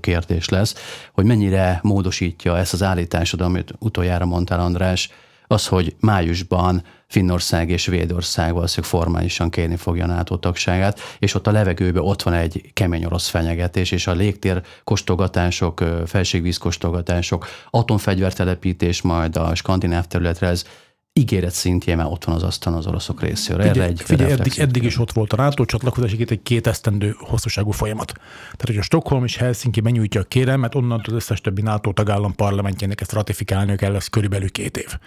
kérdés lesz, hogy mennyire módosítja ezt az állításod, amit utoljára mondtál, András, az, hogy májusban Finnország és Svédország valószínűleg formálisan kérni fogja a NATO tagságát, és ott a levegőben ott van egy kemény orosz fenyegetés, és a légtér kostogatások, felségvíz kostogatások, atomfegyvertelepítés majd a skandináv területre, ez ígéret szintjén már ott van az asztalon az oroszok részéről. Erre egy figyelj eddig, eddig is ott volt a NATO csatlakozás, itt egy két esztendő hosszúságú folyamat. Tehát, hogy a Stockholm és Helsinki benyújtja a kérelmet, onnantól az összes többi NATO tagállam parlamentjének ezt ratifikálni kell, lesz körülbelül két év.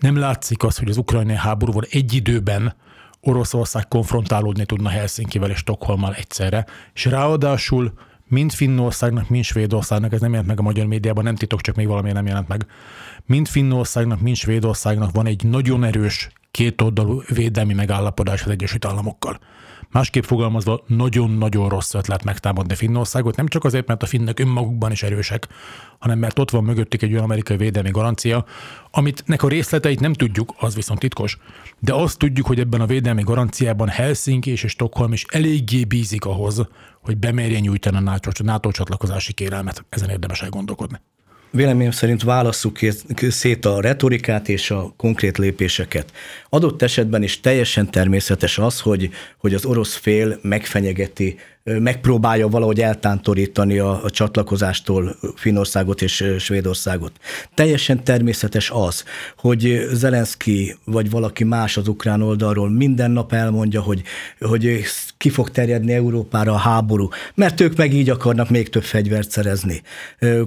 Nem látszik az, hogy az ukrajnai háborúval egy időben Oroszország konfrontálódni tudna Helsinkivel és Stockholmmal egyszerre, és ráadásul mind Finnországnak, mind Svédországnak, ez nem jelent meg a magyar médiában, nem titok, csak még valami nem jelent meg. Mind Finnországnak, mind Svédországnak van egy nagyon erős kétoldalú védelmi megállapodás az Egyesült Államokkal. Másképp fogalmazva, nagyon-nagyon rossz ötlet megtámadni Finnországot, nem csak azért, mert a finnek önmagukban is erősek, hanem mert ott van mögöttük egy olyan amerikai védelmi garancia, amit nek a részleteit nem tudjuk, az viszont titkos, de azt tudjuk, hogy ebben a védelmi garanciában Helsinki és Stockholm is eléggé bízik ahhoz, hogy bemerjen nyújtani a NATO, NATO csatlakozási kérelmet. Ezen érdemes elgondolkodni. Véleményem szerint válasszuk szét a retorikát és a konkrét lépéseket. Adott esetben is teljesen természetes az, hogy, hogy az orosz fél megfenyegeti megpróbálja valahogy eltántorítani a, a csatlakozástól Finországot és Svédországot. Teljesen természetes az, hogy Zelenszky vagy valaki más az ukrán oldalról minden nap elmondja, hogy, hogy ki fog terjedni Európára a háború, mert ők meg így akarnak még több fegyvert szerezni,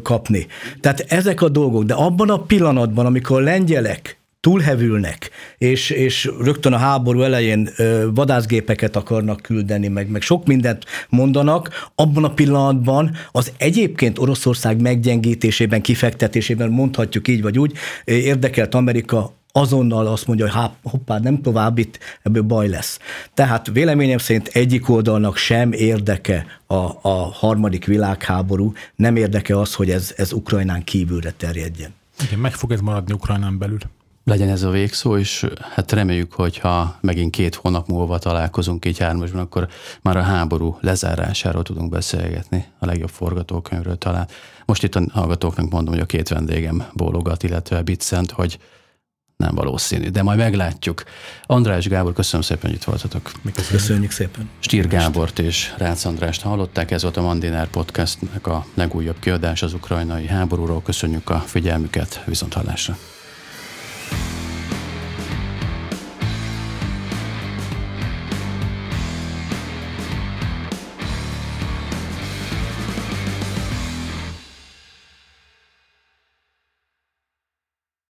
kapni. Tehát ezek a dolgok, de abban a pillanatban, amikor a lengyelek túlhevülnek, és, és rögtön a háború elején vadászgépeket akarnak küldeni, meg, meg sok mindent mondanak, abban a pillanatban az egyébként Oroszország meggyengítésében, kifektetésében, mondhatjuk így vagy úgy, érdekelt Amerika azonnal azt mondja, hogy hoppá, nem tovább itt, ebből baj lesz. Tehát véleményem szerint egyik oldalnak sem érdeke a, a harmadik világháború, nem érdeke az, hogy ez, ez Ukrajnán kívülre terjedjen. Igen, meg fog ez maradni Ukrajnán belül legyen ez a végszó, és hát reméljük, hogy ha megint két hónap múlva találkozunk így hármasban, akkor már a háború lezárásáról tudunk beszélgetni, a legjobb forgatókönyvről talán. Most itt a hallgatóknak mondom, hogy a két vendégem bólogat, illetve Bicent, hogy nem valószínű, de majd meglátjuk. András Gábor, köszönöm szépen, hogy itt voltatok. Mi köszönjük, köszönjük szépen. Stír Gábort és Rácz Andrást hallották, ez volt a Mandinár Podcastnek a legújabb kiadás az ukrajnai háborúról. Köszönjük a figyelmüket, viszont hallásra.